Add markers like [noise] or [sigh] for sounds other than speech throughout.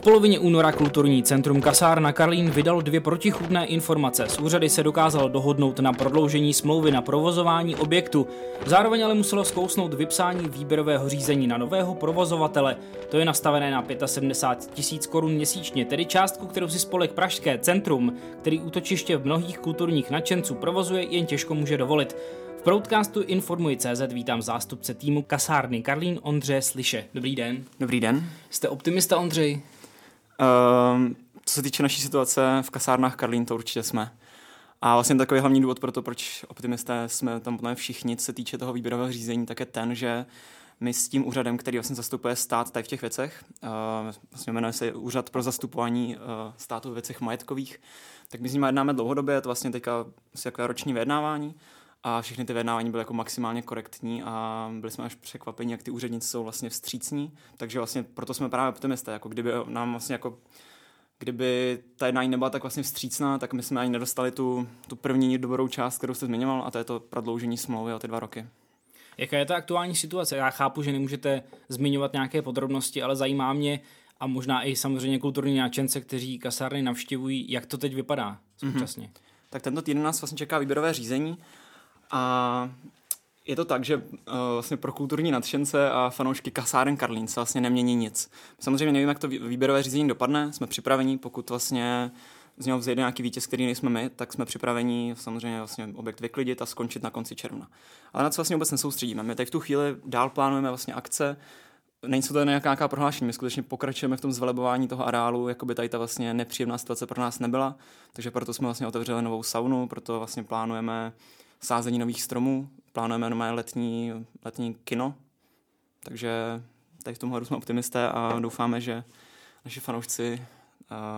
V polovině února kulturní centrum Kasárna Karlín vydalo dvě protichudné informace. S úřady se dokázalo dohodnout na prodloužení smlouvy na provozování objektu. Zároveň ale muselo zkousnout vypsání výběrového řízení na nového provozovatele. To je nastavené na 75 tisíc korun měsíčně, tedy částku, kterou si spolek Pražské centrum, který útočiště v mnohých kulturních nadšenců provozuje, jen těžko může dovolit. V Proudcastu Informuji CZ vítám zástupce týmu kasárny Karlín Ondře Sliše. Dobrý den. Dobrý den. Jste optimista, Ondřej? Uh, co se týče naší situace v kasárnách Karlín, to určitě jsme. A vlastně takový hlavní důvod pro to, proč optimisté jsme tam potom všichni, co se týče toho výběrového řízení, tak je ten, že my s tím úřadem, který vlastně zastupuje stát tady v těch věcech, uh, vlastně jmenuje se Úřad pro zastupování uh, státu ve věcech majetkových, tak my s ním jednáme dlouhodobě, je to vlastně teďka vlastně takové roční vyjednávání a všechny ty vyjednávání byly jako maximálně korektní a byli jsme až překvapeni, jak ty úředníci jsou vlastně vstřícní, takže vlastně proto jsme právě optimisté, jako kdyby nám vlastně jako kdyby ta jednání nebyla tak vlastně vstřícná, tak my jsme ani nedostali tu, tu první dobrou část, kterou jste zmiňoval, a to je to prodloužení smlouvy o ty dva roky. Jaká je ta aktuální situace? Já chápu, že nemůžete zmiňovat nějaké podrobnosti, ale zajímá mě a možná i samozřejmě kulturní náčence, kteří kasárny navštěvují, jak to teď vypadá současně. Mm-hmm. Tak tento týden nás vlastně čeká výběrové řízení a je to tak, že uh, vlastně pro kulturní nadšence a fanoušky kasáren Karlín se vlastně nemění nic. Samozřejmě nevím, jak to výběrové řízení dopadne, jsme připraveni, pokud vlastně z něho vzejde nějaký vítěz, který nejsme my, tak jsme připraveni samozřejmě vlastně objekt vyklidit a skončit na konci června. Ale na co vlastně vůbec nesoustředíme. My tady v tu chvíli dál plánujeme vlastně akce, Není to nějaká, nějaká prohlášení, my skutečně pokračujeme v tom zvelebování toho areálu, jako by tady ta vlastně nepříjemná situace pro nás nebyla, takže proto jsme vlastně otevřeli novou saunu, proto vlastně plánujeme sázení nových stromů, plánujeme nové letní, letní kino, takže tady v tomhle jsme optimisté a doufáme, že naši fanoušci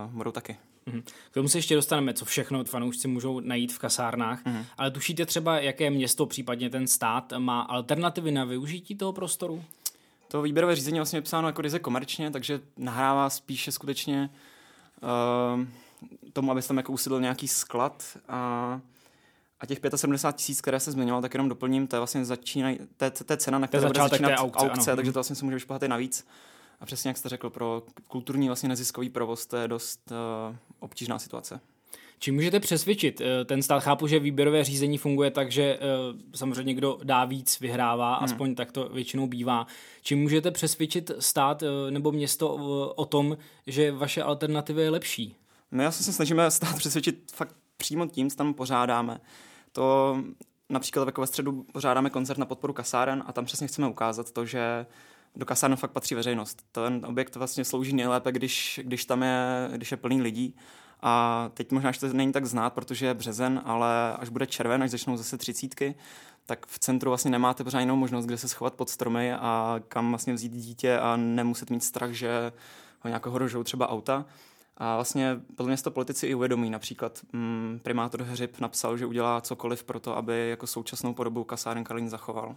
uh, budou taky. Mm-hmm. K tomu se ještě dostaneme, co všechno fanoušci můžou najít v kasárnách, mm-hmm. ale tušíte třeba, jaké město, případně ten stát, má alternativy na využití toho prostoru? To výběrové řízení vlastně je psáno jako ryze komerčně, takže nahrává spíše skutečně uh, tomu, aby se tam jako usidl nějaký sklad a a těch 75 tisíc, které se zmiňoval, tak jenom doplním, to je vlastně začínají, to, je, to je cena, na které bude začínat aukce, aukce takže to vlastně se může vyšplhat i navíc. A přesně jak jste řekl, pro kulturní vlastně neziskový provoz to je dost uh, obtížná situace. Čím můžete přesvědčit? Eh, ten stát chápu, že výběrové řízení funguje tak, že uh, samozřejmě kdo dá víc, vyhrává, hmm. aspoň tak to většinou bývá. Čím můžete přesvědčit stát uh, nebo město uh, o tom, že vaše alternativa je lepší? My asi se snažíme stát přesvědčit fakt přímo tím, co tam pořádáme. To například jako ve středu pořádáme koncert na podporu kasáren a tam přesně chceme ukázat to, že do kasáren fakt patří veřejnost. Ten objekt vlastně slouží nejlépe, když, když tam je, když je plný lidí. A teď možná, že to není tak znát, protože je březen, ale až bude červen, až začnou zase třicítky, tak v centru vlastně nemáte pořád jinou možnost, kde se schovat pod stromy a kam vlastně vzít dítě a nemuset mít strach, že ho nějak ohrožou třeba auta. A vlastně podle mě to politici i uvědomí. Například mm, primátor Hřib napsal, že udělá cokoliv pro to, aby jako současnou podobu kasáren Karlín zachoval.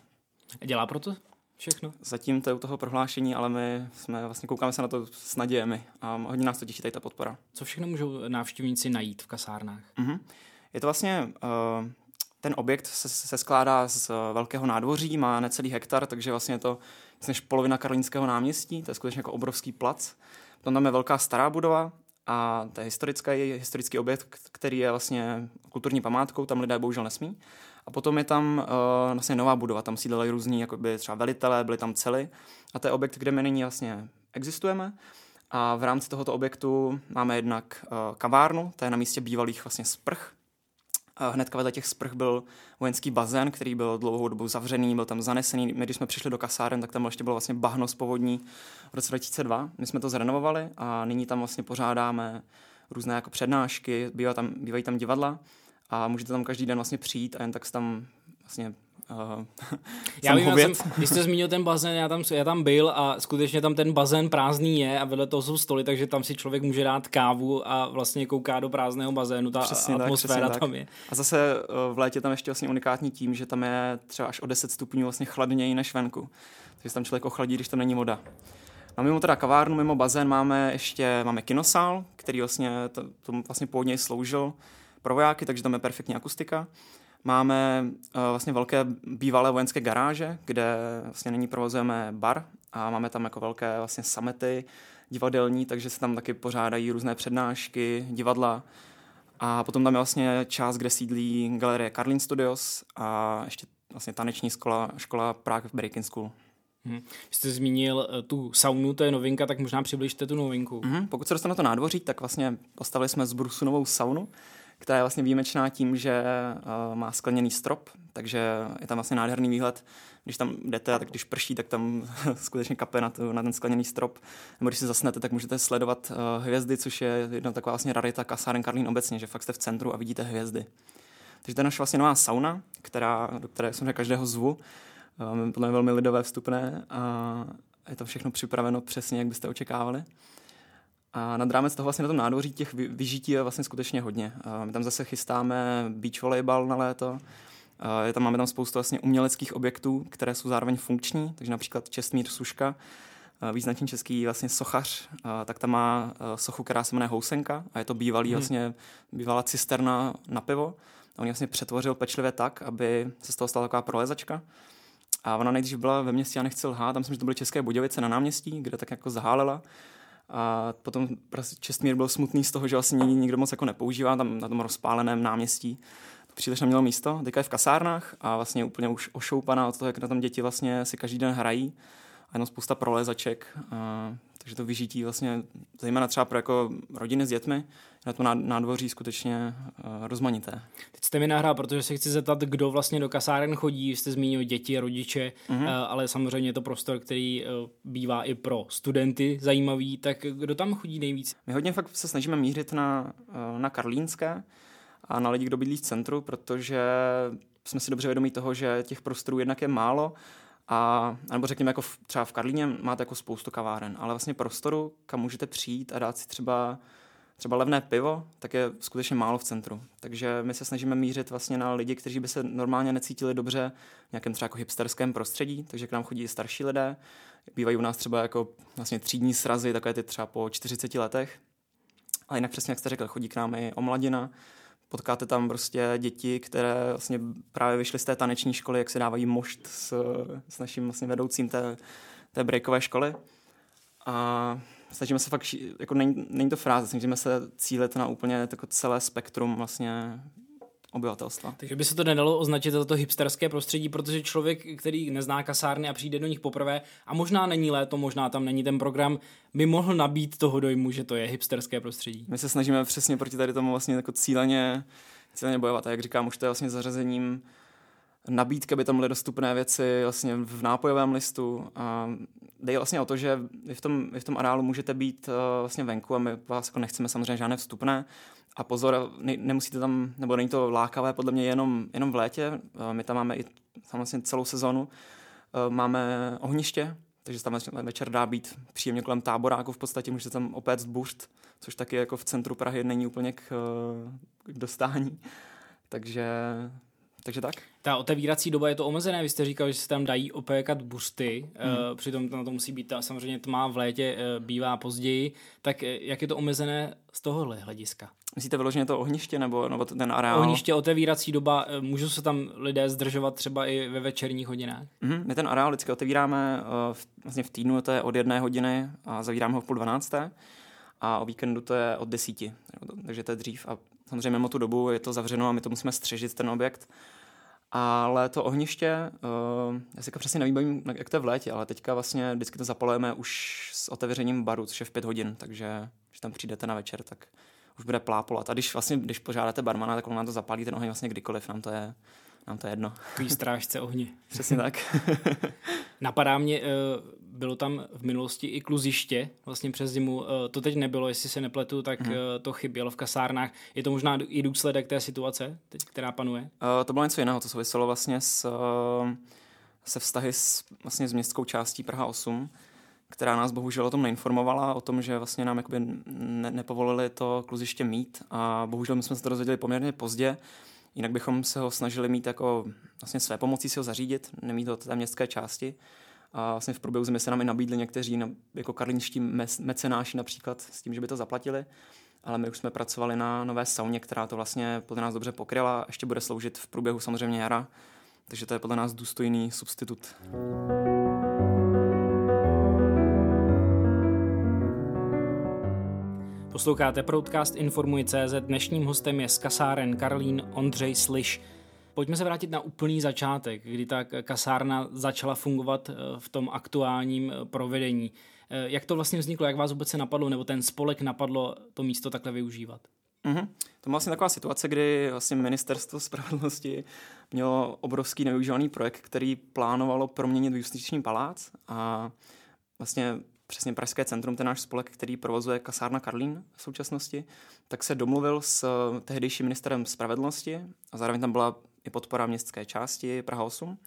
A dělá proto všechno? Zatím to je u toho prohlášení, ale my jsme vlastně koukáme se na to s nadějemi a hodně nás to těší tady ta podpora. Co všechno můžou návštěvníci najít v kasárnách? Mm-hmm. Je to vlastně uh, ten objekt se, se skládá z velkého nádvoří, má necelý hektar, takže vlastně je to než polovina Karlínského náměstí, to je skutečně jako obrovský plac. Potom tam je velká stará budova, a to je historický, objekt, který je vlastně kulturní památkou, tam lidé bohužel nesmí. A potom je tam uh, vlastně nová budova, tam sídlili různí jakoby třeba velitelé, byli tam cely. A to je objekt, kde my nyní vlastně existujeme. A v rámci tohoto objektu máme jednak uh, kavárnu, to je na místě bývalých vlastně sprch, Hnedka vedle těch sprch byl vojenský bazén, který byl dlouhou dobu zavřený, byl tam zanesený. My, když jsme přišli do kasáren, tak tam ještě bylo vlastně bahno z povodní v roce 2002. My jsme to zrenovovali a nyní tam vlastně pořádáme různé jako přednášky, bývá tam, bývají tam divadla a můžete tam každý den vlastně přijít a jen tak se tam vlastně Uh, [laughs] já vím, jsem, když jste zmínil ten bazén, já tam, já tam byl a skutečně tam ten bazén prázdný je a vedle toho jsou stoly, takže tam si člověk může dát kávu a vlastně kouká do prázdného bazénu, ta přesně atmosféra tak, tam je. A zase uh, v létě tam ještě vlastně unikátní tím, že tam je třeba až o 10 stupňů vlastně chladněji než venku. Takže tam člověk ochladí, když tam není voda. No mimo teda kavárnu, mimo bazén máme ještě máme kinosál, který vlastně to, to vlastně původně sloužil pro vojáky, takže tam je perfektní akustika. Máme uh, vlastně velké bývalé vojenské garáže, kde vlastně nyní provozujeme bar a máme tam jako velké vlastně samety, divadelní, takže se tam taky pořádají různé přednášky, divadla. A potom tam je vlastně část, kde sídlí galerie Carlin Studios a ještě vlastně taneční škola, škola Prague Breaking School. Hmm. Jste zmínil uh, tu saunu, to je novinka, tak možná přibližte tu novinku. Hmm. Pokud se dostane na to nádvoří, tak vlastně postavili jsme z Brusu novou saunu, která je vlastně výjimečná tím, že uh, má skleněný strop, takže je tam vlastně nádherný výhled. Když tam jdete a tak když prší, tak tam [laughs] skutečně kape na, to, na ten skleněný strop. Nebo když se zasnete, tak můžete sledovat uh, hvězdy, což je jedna taková vlastně rarita kasáren Karlín obecně, že fakt jste v centru a vidíte hvězdy. Takže to je naše vlastně nová sauna, která, do které jsem každého zvu. Um, podle mě velmi lidové vstupné a je to všechno připraveno přesně, jak byste očekávali. A nad rámec toho vlastně na tom nádvoří těch vyžití je vlastně skutečně hodně. My tam zase chystáme beach volejbal na léto, je tam, máme tam spoustu vlastně uměleckých objektů, které jsou zároveň funkční, takže například Čestmír Suška, význačný český vlastně sochař, tak tam má sochu, která se jmenuje Housenka a je to bývalý hmm. vlastně bývalá cisterna na pivo. A on ji vlastně přetvořil pečlivě tak, aby se z toho stala taková prolezačka. A ona nejdřív byla ve městě, já nechci lhát, tam jsem, že to byly České Budějovice na náměstí, kde tak jako zahálela. A potom prostě Čestmír byl smutný z toho, že vlastně nikdo moc jako nepoužívá tam na tom rozpáleném náměstí. To příliš nemělo místo. Teďka je v kasárnách a vlastně úplně už ošoupaná od toho, jak na tam děti vlastně si každý den hrají. A jenom spousta prolezaček. A, takže to vyžití vlastně, zejména třeba pro jako rodiny s dětmi, na to nádvoří skutečně uh, rozmanité. Teď jste mi nahrál, protože se chci zeptat, kdo vlastně do kasáren chodí. Jste zmínil děti, rodiče, uh-huh. uh, ale samozřejmě je to prostor, který uh, bývá i pro studenty zajímavý. Tak kdo tam chodí nejvíc? My hodně fakt se snažíme mířit na, uh, na Karlínské a na lidi, kdo bydlí v centru, protože jsme si dobře vědomí toho, že těch prostorů jednak je málo a, nebo řekněme, jako v, třeba v Karlíně máte jako spoustu kaváren, ale vlastně prostoru, kam můžete přijít a dát si třeba třeba levné pivo, tak je skutečně málo v centru. Takže my se snažíme mířit vlastně na lidi, kteří by se normálně necítili dobře v nějakém třeba jako hipsterském prostředí, takže k nám chodí starší lidé. Bývají u nás třeba jako vlastně třídní srazy, takové ty třeba po 40 letech. A jinak přesně, jak jste řekl, chodí k nám i omladina, potkáte tam prostě děti, které vlastně právě vyšly z té taneční školy, jak se dávají mošt s, s naším vlastně vedoucím té, té breakové školy. A snažíme se fakt, jako není, není to fráze, snažíme se cílit na úplně jako celé spektrum vlastně obyvatelstva. Takže by se to nedalo označit za to hipsterské prostředí, protože člověk, který nezná kasárny a přijde do nich poprvé a možná není léto, možná tam není ten program, by mohl nabít toho dojmu, že to je hipsterské prostředí. My se snažíme přesně proti tady tomu vlastně jako cíleně, cíleně bojovat. A jak říkám, už to je vlastně zařazením nabídky, by tam byly dostupné věci vlastně v nápojovém listu. A jde vlastně o to, že vy v tom, vy v tom areálu můžete být uh, vlastně venku a my vás jako nechceme samozřejmě žádné vstupné. A pozor, ne, nemusíte tam, nebo není to lákavé podle mě jenom, jenom v létě. Uh, my tam máme i samozřejmě celou sezonu. Uh, máme ohniště, takže tam večer dá být příjemně kolem táboráku v podstatě, můžete tam opět buřt, což taky jako v centru Prahy není úplně k, k dostání. Takže takže tak. Ta otevírací doba je to omezené, vy jste říkal, že se tam dají opékat buřty, hmm. uh, přitom na to musí být, ta, samozřejmě má v létě, uh, bývá později, tak uh, jak je to omezené z tohohle hlediska? Myslíte vyloženě to ohniště nebo, nebo ten areál? Ohniště, otevírací doba, můžou se tam lidé zdržovat třeba i ve večerních hodinách? Hmm, my ten areál vždycky otevíráme v, vlastně v týdnu, to je od jedné hodiny a zavíráme ho v půl dvanácté a o víkendu to je od desíti, takže to je dřív a samozřejmě mimo tu dobu je to zavřeno a my to musíme střežit ten objekt. Ale to ohniště, uh, já si přesně nevím, jak to je v létě, ale teďka vlastně vždycky to zapalujeme už s otevřením baru, což je v pět hodin, takže když tam přijdete na večer, tak už bude plápolat. A když vlastně, když požádáte barmana, tak on nám to zapálí ten oheň vlastně kdykoliv, nám to je, nám to je jedno. Takový strážce ohni. Přesně tak. [laughs] Napadá mě, eh, bylo tam v minulosti i kluziště, vlastně přes zimu. Eh, to teď nebylo, jestli se nepletu, tak hmm. to chybělo v kasárnách. Je to možná i důsledek té situace, teď, která panuje? Uh, to bylo něco jiného, to souviselo vlastně s, se vztahy s, vlastně s městskou částí Praha 8, která nás bohužel o tom neinformovala, o tom, že vlastně nám jakoby ne, nepovolili to kluziště mít a bohužel my jsme se to dozvěděli poměrně pozdě, jinak bychom se ho snažili mít jako vlastně své pomocí si ho zařídit, nemít ho té městské části. A vlastně v průběhu zimy se nám i nabídli někteří, jako karlínští mecenáši například, s tím, že by to zaplatili. Ale my už jsme pracovali na nové sauně, která to vlastně podle nás dobře pokryla. Ještě bude sloužit v průběhu samozřejmě jara, takže to je podle nás důstojný substitut. Posloucháte Proudcast Informuj.cz. Dnešním hostem je z kasáren Karlín Ondřej Sliš. Pojďme se vrátit na úplný začátek, kdy ta kasárna začala fungovat eh, v tom aktuálním eh, provedení. Eh, jak to vlastně vzniklo, jak vás vůbec se napadlo, nebo ten spolek napadlo to místo takhle využívat? Mm-hmm. To byla vlastně taková situace, kdy vlastně ministerstvo spravedlnosti mělo obrovský nevyužívaný projekt, který plánovalo proměnit justiční palác a vlastně přesně Pražské centrum, ten náš spolek, který provozuje kasárna Karlín v současnosti, tak se domluvil s tehdejším ministerem spravedlnosti a zároveň tam byla i podpora městské části Praha 8.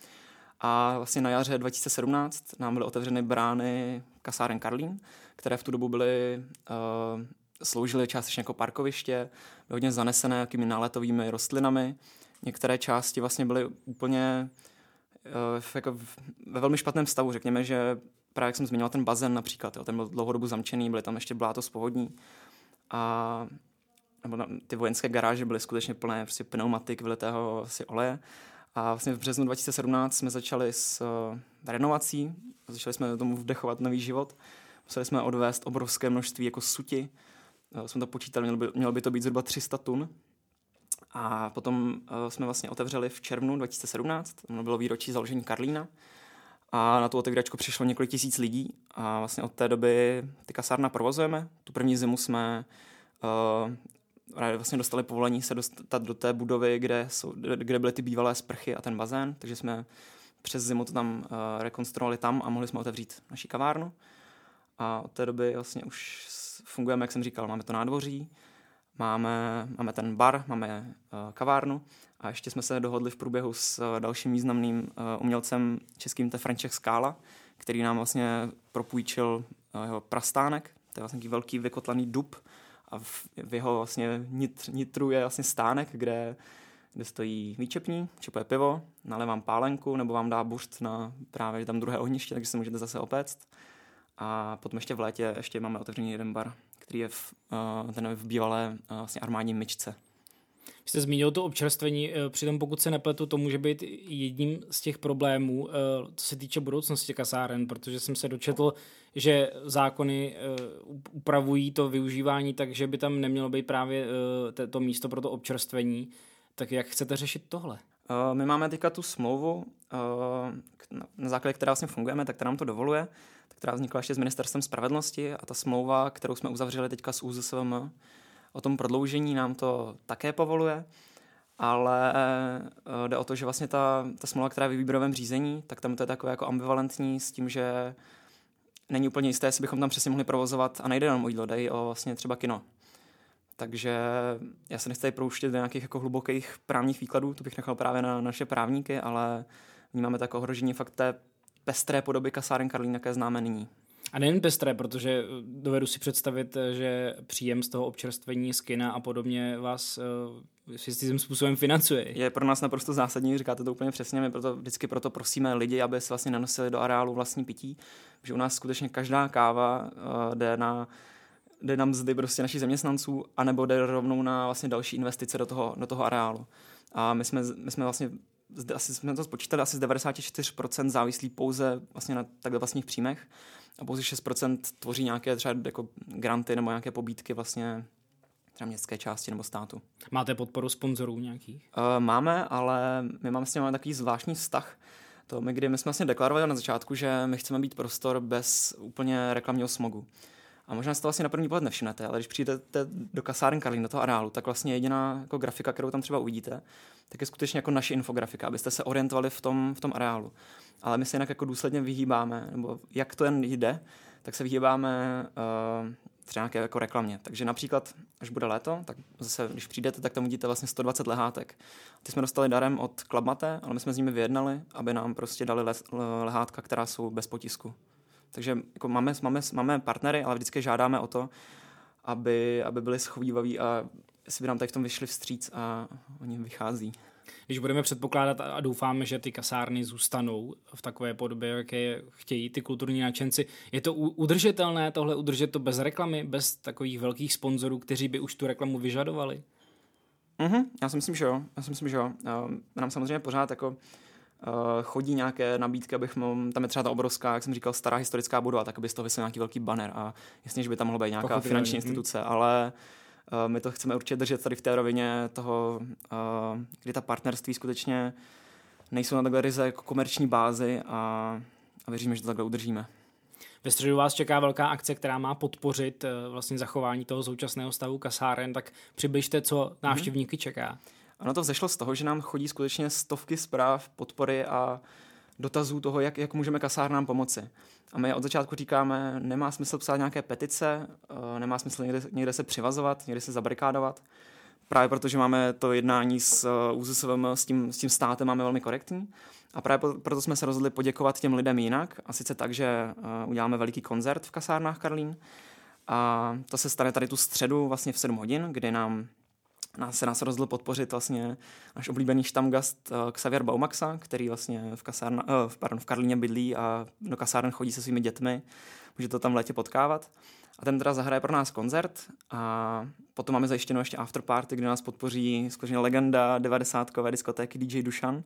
A vlastně na jaře 2017 nám byly otevřeny brány kasáren Karlín, které v tu dobu byly, uh, sloužily částečně jako parkoviště, hodně zanesené jakými náletovými rostlinami. Některé části vlastně byly úplně uh, jako ve velmi špatném stavu. Řekněme, že právě jak jsem zmiňoval ten bazén například, jo, ten byl dlouhodobu zamčený, byly tam ještě bláto z povodní. A nebo na, ty vojenské garáže byly skutečně plné prostě pneumatik, vylitého asi oleje. A vlastně v březnu 2017 jsme začali s uh, renovací, začali jsme tomu vdechovat nový život. Museli jsme odvést obrovské množství jako suti. Uh, jsme to počítali, mělo by, mělo by to být zhruba 300 tun. A potom uh, jsme vlastně otevřeli v červnu 2017, to bylo výročí založení Karlína. A na tu otevíračku přišlo několik tisíc lidí a vlastně od té doby ty kasárna provozujeme. Tu první zimu jsme uh, vlastně dostali povolení se dostat do té budovy, kde, jsou, kde byly ty bývalé sprchy a ten bazén, takže jsme přes zimu to tam uh, rekonstruovali tam a mohli jsme otevřít naši kavárnu. A od té doby vlastně už fungujeme, jak jsem říkal, máme to nádvoří, máme, máme ten bar, máme uh, kavárnu a ještě jsme se dohodli v průběhu s uh, dalším významným uh, umělcem českým, to František Skála, který nám vlastně propůjčil uh, jeho prastánek, to je vlastně velký vykotlaný dub a v, v jeho vlastně nitr, nitru je vlastně stánek, kde, kde stojí výčepní, čepuje pivo, nalé vám pálenku nebo vám dá bušt na právě tam druhé ohniště, takže se můžete zase opéct. A potom ještě v létě ještě máme otevřený jeden bar, který je v, uh, ten je v bývalé uh, vlastně armádní myčce. Vy jste zmínil to občerstvení, eh, přitom pokud se nepletu, to může být jedním z těch problémů, co se týče budoucnosti kasáren, protože jsem se dočetl, že zákony upravují to využívání tak, že by tam nemělo být právě to místo pro to občerstvení. Tak jak chcete řešit tohle? My máme teďka tu smlouvu, na základě které vlastně fungujeme, tak která nám to dovoluje která vznikla ještě s ministerstvem spravedlnosti a ta smlouva, kterou jsme uzavřeli teďka s ÚZSVM, o tom prodloužení nám to také povoluje, ale eh, jde o to, že vlastně ta, ta smlouva, která je v výběrovém řízení, tak tam to je takové jako ambivalentní s tím, že není úplně jisté, jestli bychom tam přesně mohli provozovat a nejde jenom o jídlo, o vlastně třeba kino. Takže já se nechci prouštět do nějakých jako hlubokých právních výkladů, to bych nechal právě na naše právníky, ale vnímáme tak ohrožení fakt té pestré podoby kasáren Karlín, jaké známe nyní. A nejen pestré, protože eh, dovedu si představit, eh, že příjem z toho občerstvení z kina a podobně vás uh, tím způsobem financuje. Je pro nás naprosto zásadní, říkáte to úplně přesně, my proto, vždycky proto prosíme lidi, aby se vlastně nanosili do areálu vlastní pití, že u nás skutečně každá káva uh, jde na jde na mzdy prostě našich zaměstnanců, anebo jde rovnou na vlastně další investice do toho, do toho areálu. A my jsme, my jsme vlastně asi jsme to spočítali, asi z 94% závislí pouze vlastně na takhle vlastních příjmech a pouze 6% tvoří nějaké třeba jako granty nebo nějaké pobídky vlastně třeba městské části nebo státu. Máte podporu sponzorů nějakých? Uh, máme, ale my máme s nimi takový zvláštní vztah. To my, kdy my jsme vlastně deklarovali na začátku, že my chceme být prostor bez úplně reklamního smogu. A možná si to vlastně na první pohled nevšimnete, ale když přijdete do kasáren Karlín, do toho areálu, tak vlastně jediná jako grafika, kterou tam třeba uvidíte, tak je skutečně jako naše infografika, abyste se orientovali v tom, v tom areálu. Ale my se jinak jako důsledně vyhýbáme, nebo jak to jen jde, tak se vyhýbáme uh, třeba nějaké jako reklamě. Takže například, až bude léto, tak zase, když přijdete, tak tam vidíte vlastně 120 lehátek. Ty jsme dostali darem od Klabmate, ale my jsme s nimi vyjednali, aby nám prostě dali le, lehátka, která jsou bez potisku. Takže jako máme, máme, máme partnery, ale vždycky žádáme o to, aby, aby byli schovývaví a si by nám tady v tom vyšli vstříc a oni vychází. Když budeme předpokládat a doufáme, že ty kasárny zůstanou v takové podobě, jaké chtějí ty kulturní nadšenci, je to udržitelné tohle udržet to bez reklamy, bez takových velkých sponzorů, kteří by už tu reklamu vyžadovali? Mm-hmm, já si myslím, že jo. Já si myslím, že jo. Nám samozřejmě pořád jako chodí nějaké nabídky, abych mohl, tam je třeba ta obrovská, jak jsem říkal, stará historická budova, tak aby z toho vysel nějaký velký banner a jasně, že by tam mohla být nějaká Pochopil, finanční instituce, ale uh, my to chceme určitě držet tady v té rovině toho, uh, kdy ta partnerství skutečně nejsou na takhle ryze jako komerční bázi a, a věříme, že to takhle udržíme. Ve středu vás čeká velká akce, která má podpořit vlastně zachování toho současného stavu kasáren, tak přibližte, co návštěvníky mm-hmm. čeká. Ono to vzešlo z toho, že nám chodí skutečně stovky zpráv, podpory a dotazů toho, jak, jak můžeme kasárnám pomoci. A my od začátku říkáme, nemá smysl psát nějaké petice, eh, nemá smysl někde, někde se přivazovat, někde se zabarikádovat. Právě protože máme to jednání s úzusovým, eh, s tím, s tím státem máme velmi korektní. A právě proto jsme se rozhodli poděkovat těm lidem jinak. A sice tak, že eh, uděláme veliký koncert v kasárnách Karlín. A to se stane tady tu středu vlastně v 7 hodin, kdy nám nás se nás rozhodl podpořit vlastně náš oblíbený štamgast uh, Xavier Baumaxa, který vlastně v, kasárna, uh, pardon, v Karlíně bydlí a do kasáren chodí se svými dětmi. Může to tam v létě potkávat. A ten teda zahraje pro nás koncert a potom máme zajištěno ještě afterparty, kde nás podpoří skutečně legenda 90 diskotéky DJ Dušan,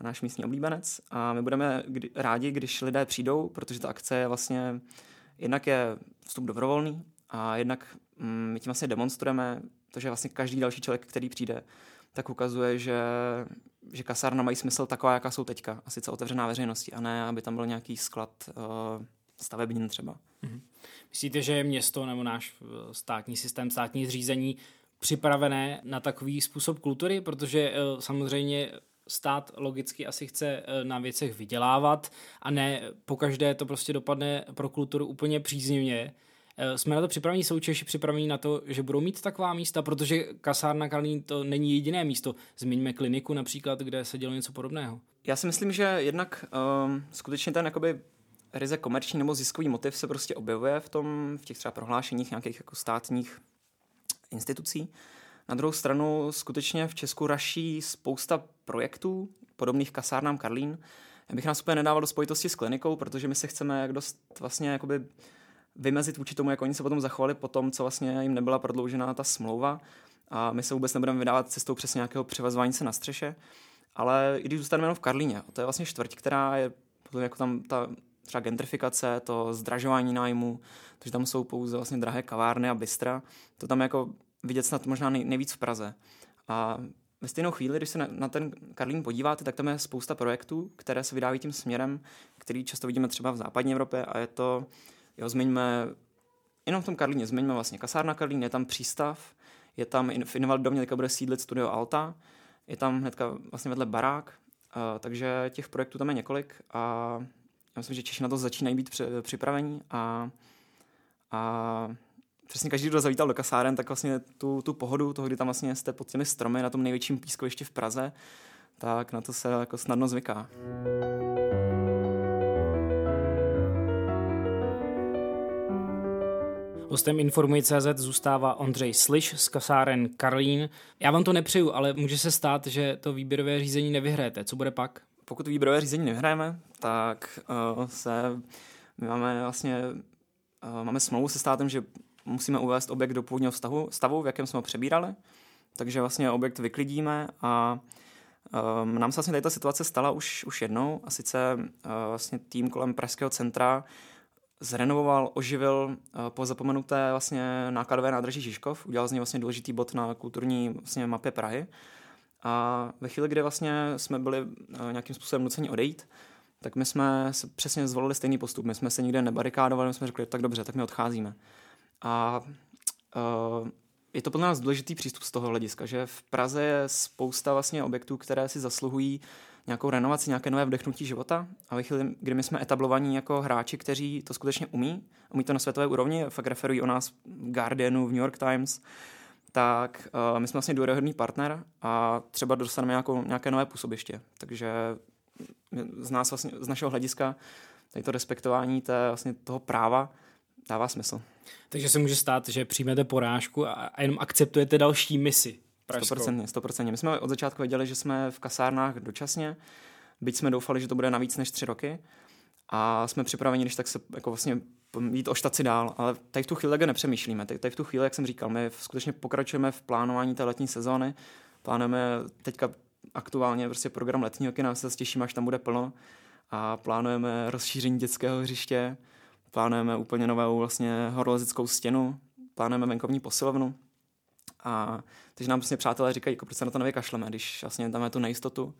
náš místní oblíbenec. A my budeme kdy, rádi, když lidé přijdou, protože ta akce je vlastně, jednak je vstup dobrovolný a jednak mm, my tím vlastně demonstrujeme to, že vlastně každý další člověk, který přijde, tak ukazuje, že, že kasárna mají smysl taková, jaká jsou teďka. A sice otevřená veřejnosti, a ne, aby tam byl nějaký sklad uh, stavebnin třeba. Mm-hmm. Myslíte, že je město nebo náš eh, státní systém, státní zřízení připravené na takový způsob kultury? Protože uh, samozřejmě stát logicky asi chce na věcech vydělávat a ne pokaždé to prostě dopadne pro kulturu úplně příznivě. Eh, jsme na to připravení, jsou Češi připravení na to, že budou mít taková místa, protože kasárna Kalín to není jediné místo. Zmiňme kliniku například, kde se dělo něco podobného. Já si myslím, že jednak um, skutečně ten jakoby ryze komerční nebo ziskový motiv se prostě objevuje v tom, v těch třeba prohlášeních nějakých jako státních institucí. Na druhou stranu skutečně v Česku raší spousta projektů podobných kasárnám Karlín. Já bych nás úplně nedával do spojitosti s klinikou, protože my se chceme jak dost vlastně jakoby vymezit vůči tomu, jak oni se potom zachovali po tom, co vlastně jim nebyla prodloužená ta smlouva. A my se vůbec nebudeme vydávat cestou přes nějakého převazování se na střeše. Ale i když zůstaneme jenom v Karlíně, to je vlastně čtvrť, která je jako tam ta třeba gentrifikace, to zdražování nájmu, to, že tam jsou pouze vlastně drahé kavárny a bystra, to tam jako vidět snad možná nej, nejvíc v Praze. A ve stejnou chvíli, když se na, na ten Karlín podíváte, tak tam je spousta projektů, které se vydávají tím směrem, který často vidíme třeba v západní Evropě a je to Jo, zmiňme, jenom v tom Karlíně, zmiňme vlastně kasárna Karlín, je tam přístav, je tam v Invalidomě teďka bude sídlit studio Alta, je tam hnedka vlastně vedle barák, uh, takže těch projektů tam je několik a já myslím, že Češi na to začínají být připravení a, a přesně každý, kdo zavítal do kasáren, tak vlastně tu, tu pohodu toho, kdy tam vlastně jste pod těmi stromy na tom největším pískovišti v Praze, tak na to se jako snadno zvyká. Hostem Informuji.cz zůstává Ondřej Sliš z kasáren Karlín. Já vám to nepřeju, ale může se stát, že to výběrové řízení nevyhráte. Co bude pak? Pokud výběrové řízení nevyhráme, tak uh, se my máme vlastně uh, máme smlouvu se státem, že musíme uvést objekt do původního stavu, stavu, v jakém jsme ho přebírali. Takže vlastně objekt vyklidíme a um, nám se vlastně tady ta situace stala už, už jednou a sice uh, vlastně tým kolem Pražského centra zrenovoval, oživil eh, po zapomenuté vlastně nákladové nádraží Žižkov, udělal z něj vlastně důležitý bod na kulturní vlastně mapě Prahy. A ve chvíli, kdy vlastně jsme byli eh, nějakým způsobem nuceni odejít, tak my jsme přesně zvolili stejný postup. My jsme se nikde nebarikádovali, my jsme řekli, tak dobře, tak my odcházíme. A uh, je to pro nás důležitý přístup z toho hlediska, že v Praze je spousta vlastně objektů, které si zasluhují nějakou renovaci, nějaké nové vdechnutí života. A ve chvíli, kdy my jsme etablovaní jako hráči, kteří to skutečně umí, umí to na světové úrovni, fakt referují o nás v Guardianu, v New York Times, tak uh, my jsme vlastně důvěryhodný partner a třeba dostaneme nějakou, nějaké nové působiště. Takže z nás vlastně, z našeho hlediska, tady to respektování té, vlastně toho práva dává smysl. Takže se může stát, že přijmete porážku a, a jenom akceptujete další misi. Stoprocentně, stoprocentně. My jsme od začátku věděli, že jsme v kasárnách dočasně, byť jsme doufali, že to bude na víc než tři roky. A jsme připraveni, když tak se jako vlastně jít o štaci dál, ale tady v tu chvíli nepřemýšlíme. Tady, tady v tu chvíli, jak jsem říkal, my skutečně pokračujeme v plánování té letní sezóny, plánujeme teďka aktuálně prostě program letního kina, se těším, až tam bude plno. A plánujeme rozšíření dětského hřiště, plánujeme úplně novou vlastně horolezickou stěnu, plánujeme venkovní posilovnu. A takže nám vlastně přátelé říkají, jako proč se na to nevykašleme, když vlastně tam je tu nejistotu,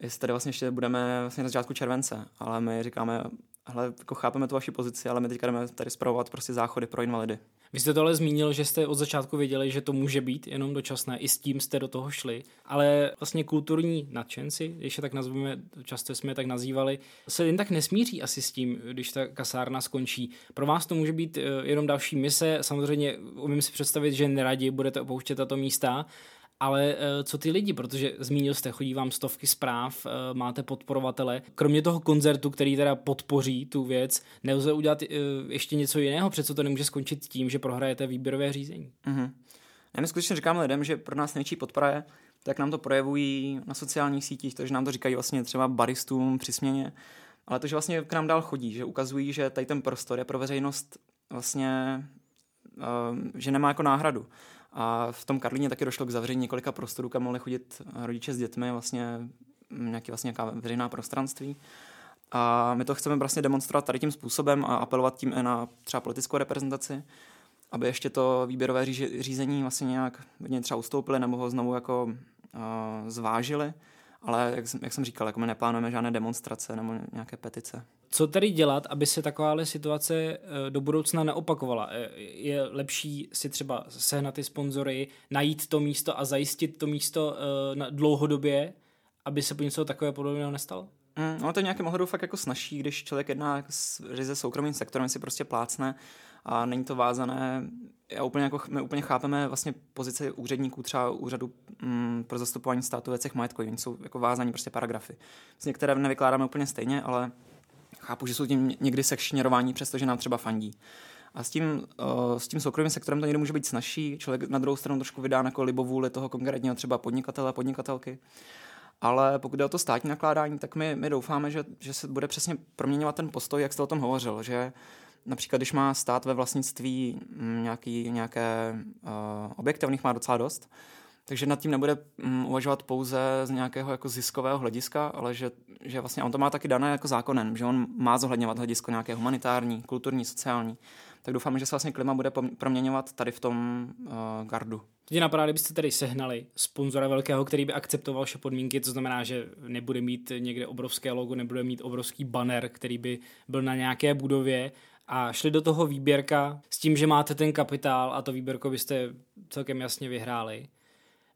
jestli tady vlastně ještě budeme vlastně na začátku července, ale my říkáme, hele, jako chápeme tu vaši pozici, ale my teďka jdeme tady zpravovat prostě záchody pro invalidy. Vy jste to ale zmínil, že jste od začátku věděli, že to může být jenom dočasné, i s tím jste do toho šli, ale vlastně kulturní nadšenci, když je tak nazveme, často jsme je tak nazývali, se jen tak nesmíří asi s tím, když ta kasárna skončí. Pro vás to může být eh, jenom další mise, samozřejmě umím si představit, že neradi budete opouštět tato místa, ale eh, co ty lidi, protože zmínil jste, chodí vám stovky zpráv, eh, máte podporovatele. Kromě toho koncertu, který teda podpoří tu věc, nelze udělat eh, ještě něco jiného, přece to nemůže skončit tím, že prohrajete výběrové řízení. Mm-hmm. Já mi skutečně říkám lidem, že pro nás největší podpora je, tak nám to projevují na sociálních sítích, takže nám to říkají vlastně třeba baristům při směně, ale to, že vlastně k nám dál chodí, že ukazují, že tady ten prostor je pro veřejnost vlastně, že nemá jako náhradu. A v tom Karlíně taky došlo k zavření několika prostorů, kam mohli chodit rodiče s dětmi, vlastně nějaký vlastně nějaká veřejná prostranství. A my to chceme vlastně demonstrovat tady tím způsobem a apelovat tím i na třeba politickou reprezentaci, aby ještě to výběrové řízení vlastně nějak třeba ustoupili nebo ho znovu jako uh, zvážili ale jak, jsem, jak jsem říkal, jako my neplánujeme žádné demonstrace nebo nějaké petice. Co tedy dělat, aby se takováhle situace eh, do budoucna neopakovala? Eh, je lepší si třeba sehnat ty sponzory, najít to místo a zajistit to místo eh, dlouhodobě, aby se něco takové podobného nestalo? Mm, no to je nějakým ohledu fakt jako snaží, když člověk jedná s ryze soukromým sektorem, si prostě plácne a není to vázané. Já úplně jako, my úplně chápeme vlastně pozici úředníků třeba úřadu mm, pro zastupování státu věcech majetkových. Oni jsou jako vázaní prostě paragrafy. S některé nevykládáme úplně stejně, ale chápu, že jsou tím někdy sekšněrování, přestože nám třeba fandí. A s tím, uh, s tím soukromým sektorem to někdy může být snažší. Člověk na druhou stranu trošku vydá jako libovůli toho konkrétního třeba podnikatele, podnikatelky. Ale pokud jde o to státní nakládání, tak my, my doufáme, že, že se bude přesně proměňovat ten postoj, jak jste o tom hovořil, že například když má stát ve vlastnictví mm, nějaký, nějaké uh, objekty, on jich má docela dost, takže nad tím nebude um, uvažovat pouze z nějakého jako ziskového hlediska, ale že, že vlastně on to má taky dané jako zákonem, že on má zohledňovat hledisko nějaké humanitární, kulturní, sociální. Tak doufáme, že se vlastně klima bude proměňovat tady v tom uh, gardu. Teď napadá, kdybyste tedy sehnali sponzora velkého, který by akceptoval vaše podmínky, to znamená, že nebude mít někde obrovské logo, nebude mít obrovský banner, který by byl na nějaké budově a šli do toho výběrka s tím, že máte ten kapitál a to výběrko byste celkem jasně vyhráli,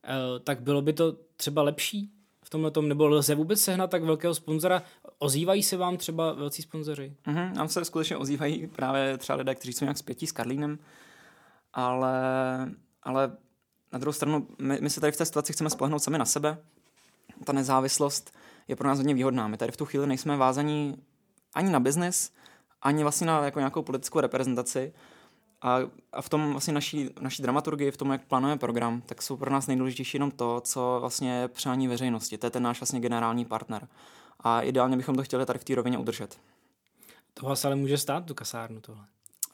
eh, tak bylo by to třeba lepší v tomhle tom, nebo lze vůbec sehnat tak velkého sponzora? Ozývají se vám třeba velcí sponzoři? Mm-hmm, nám se skutečně ozývají právě třeba lidé, kteří jsou nějak zpětí s Karlínem, ale, ale na druhou stranu my, my se tady v té situaci chceme spolehnout sami na sebe. Ta nezávislost je pro nás hodně výhodná. My tady v tu chvíli nejsme vázaní ani na biznis, ani vlastně na jako nějakou politickou reprezentaci. A, a v tom vlastně naší, naší dramaturgii, v tom, jak plánujeme program, tak jsou pro nás nejdůležitější jenom to, co vlastně je přání veřejnosti. To je ten náš vlastně generální partner. A ideálně bychom to chtěli tady v té rovině udržet. To vás ale může stát tu kasárnu tohle.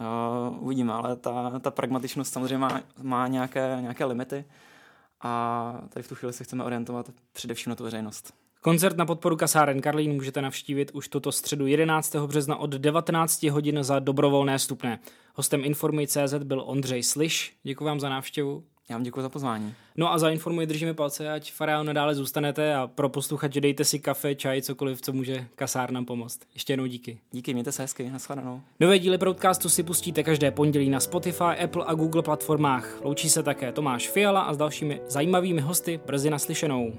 Uh, uvidíme, ale ta, ta pragmatičnost samozřejmě má, má nějaké, nějaké limity a tady v tu chvíli se chceme orientovat především na tu veřejnost. Koncert na podporu kasáren Karlín můžete navštívit už toto středu 11. března od 19 hodin za dobrovolné stupné. Hostem Informuj.cz byl Ondřej Sliš. Děkuji vám za návštěvu. Já vám děkuji za pozvání. No a za Informuj držíme palce, ať Farao nadále zůstanete a pro posluchače dejte si kafe, čaj, cokoliv, co může kasárnám pomoct. Ještě jednou díky. Díky, mějte se hezky, nashledanou. Nové díly podcastu si pustíte každé pondělí na Spotify, Apple a Google platformách. Loučí se také Tomáš Fiala a s dalšími zajímavými hosty brzy naslyšenou.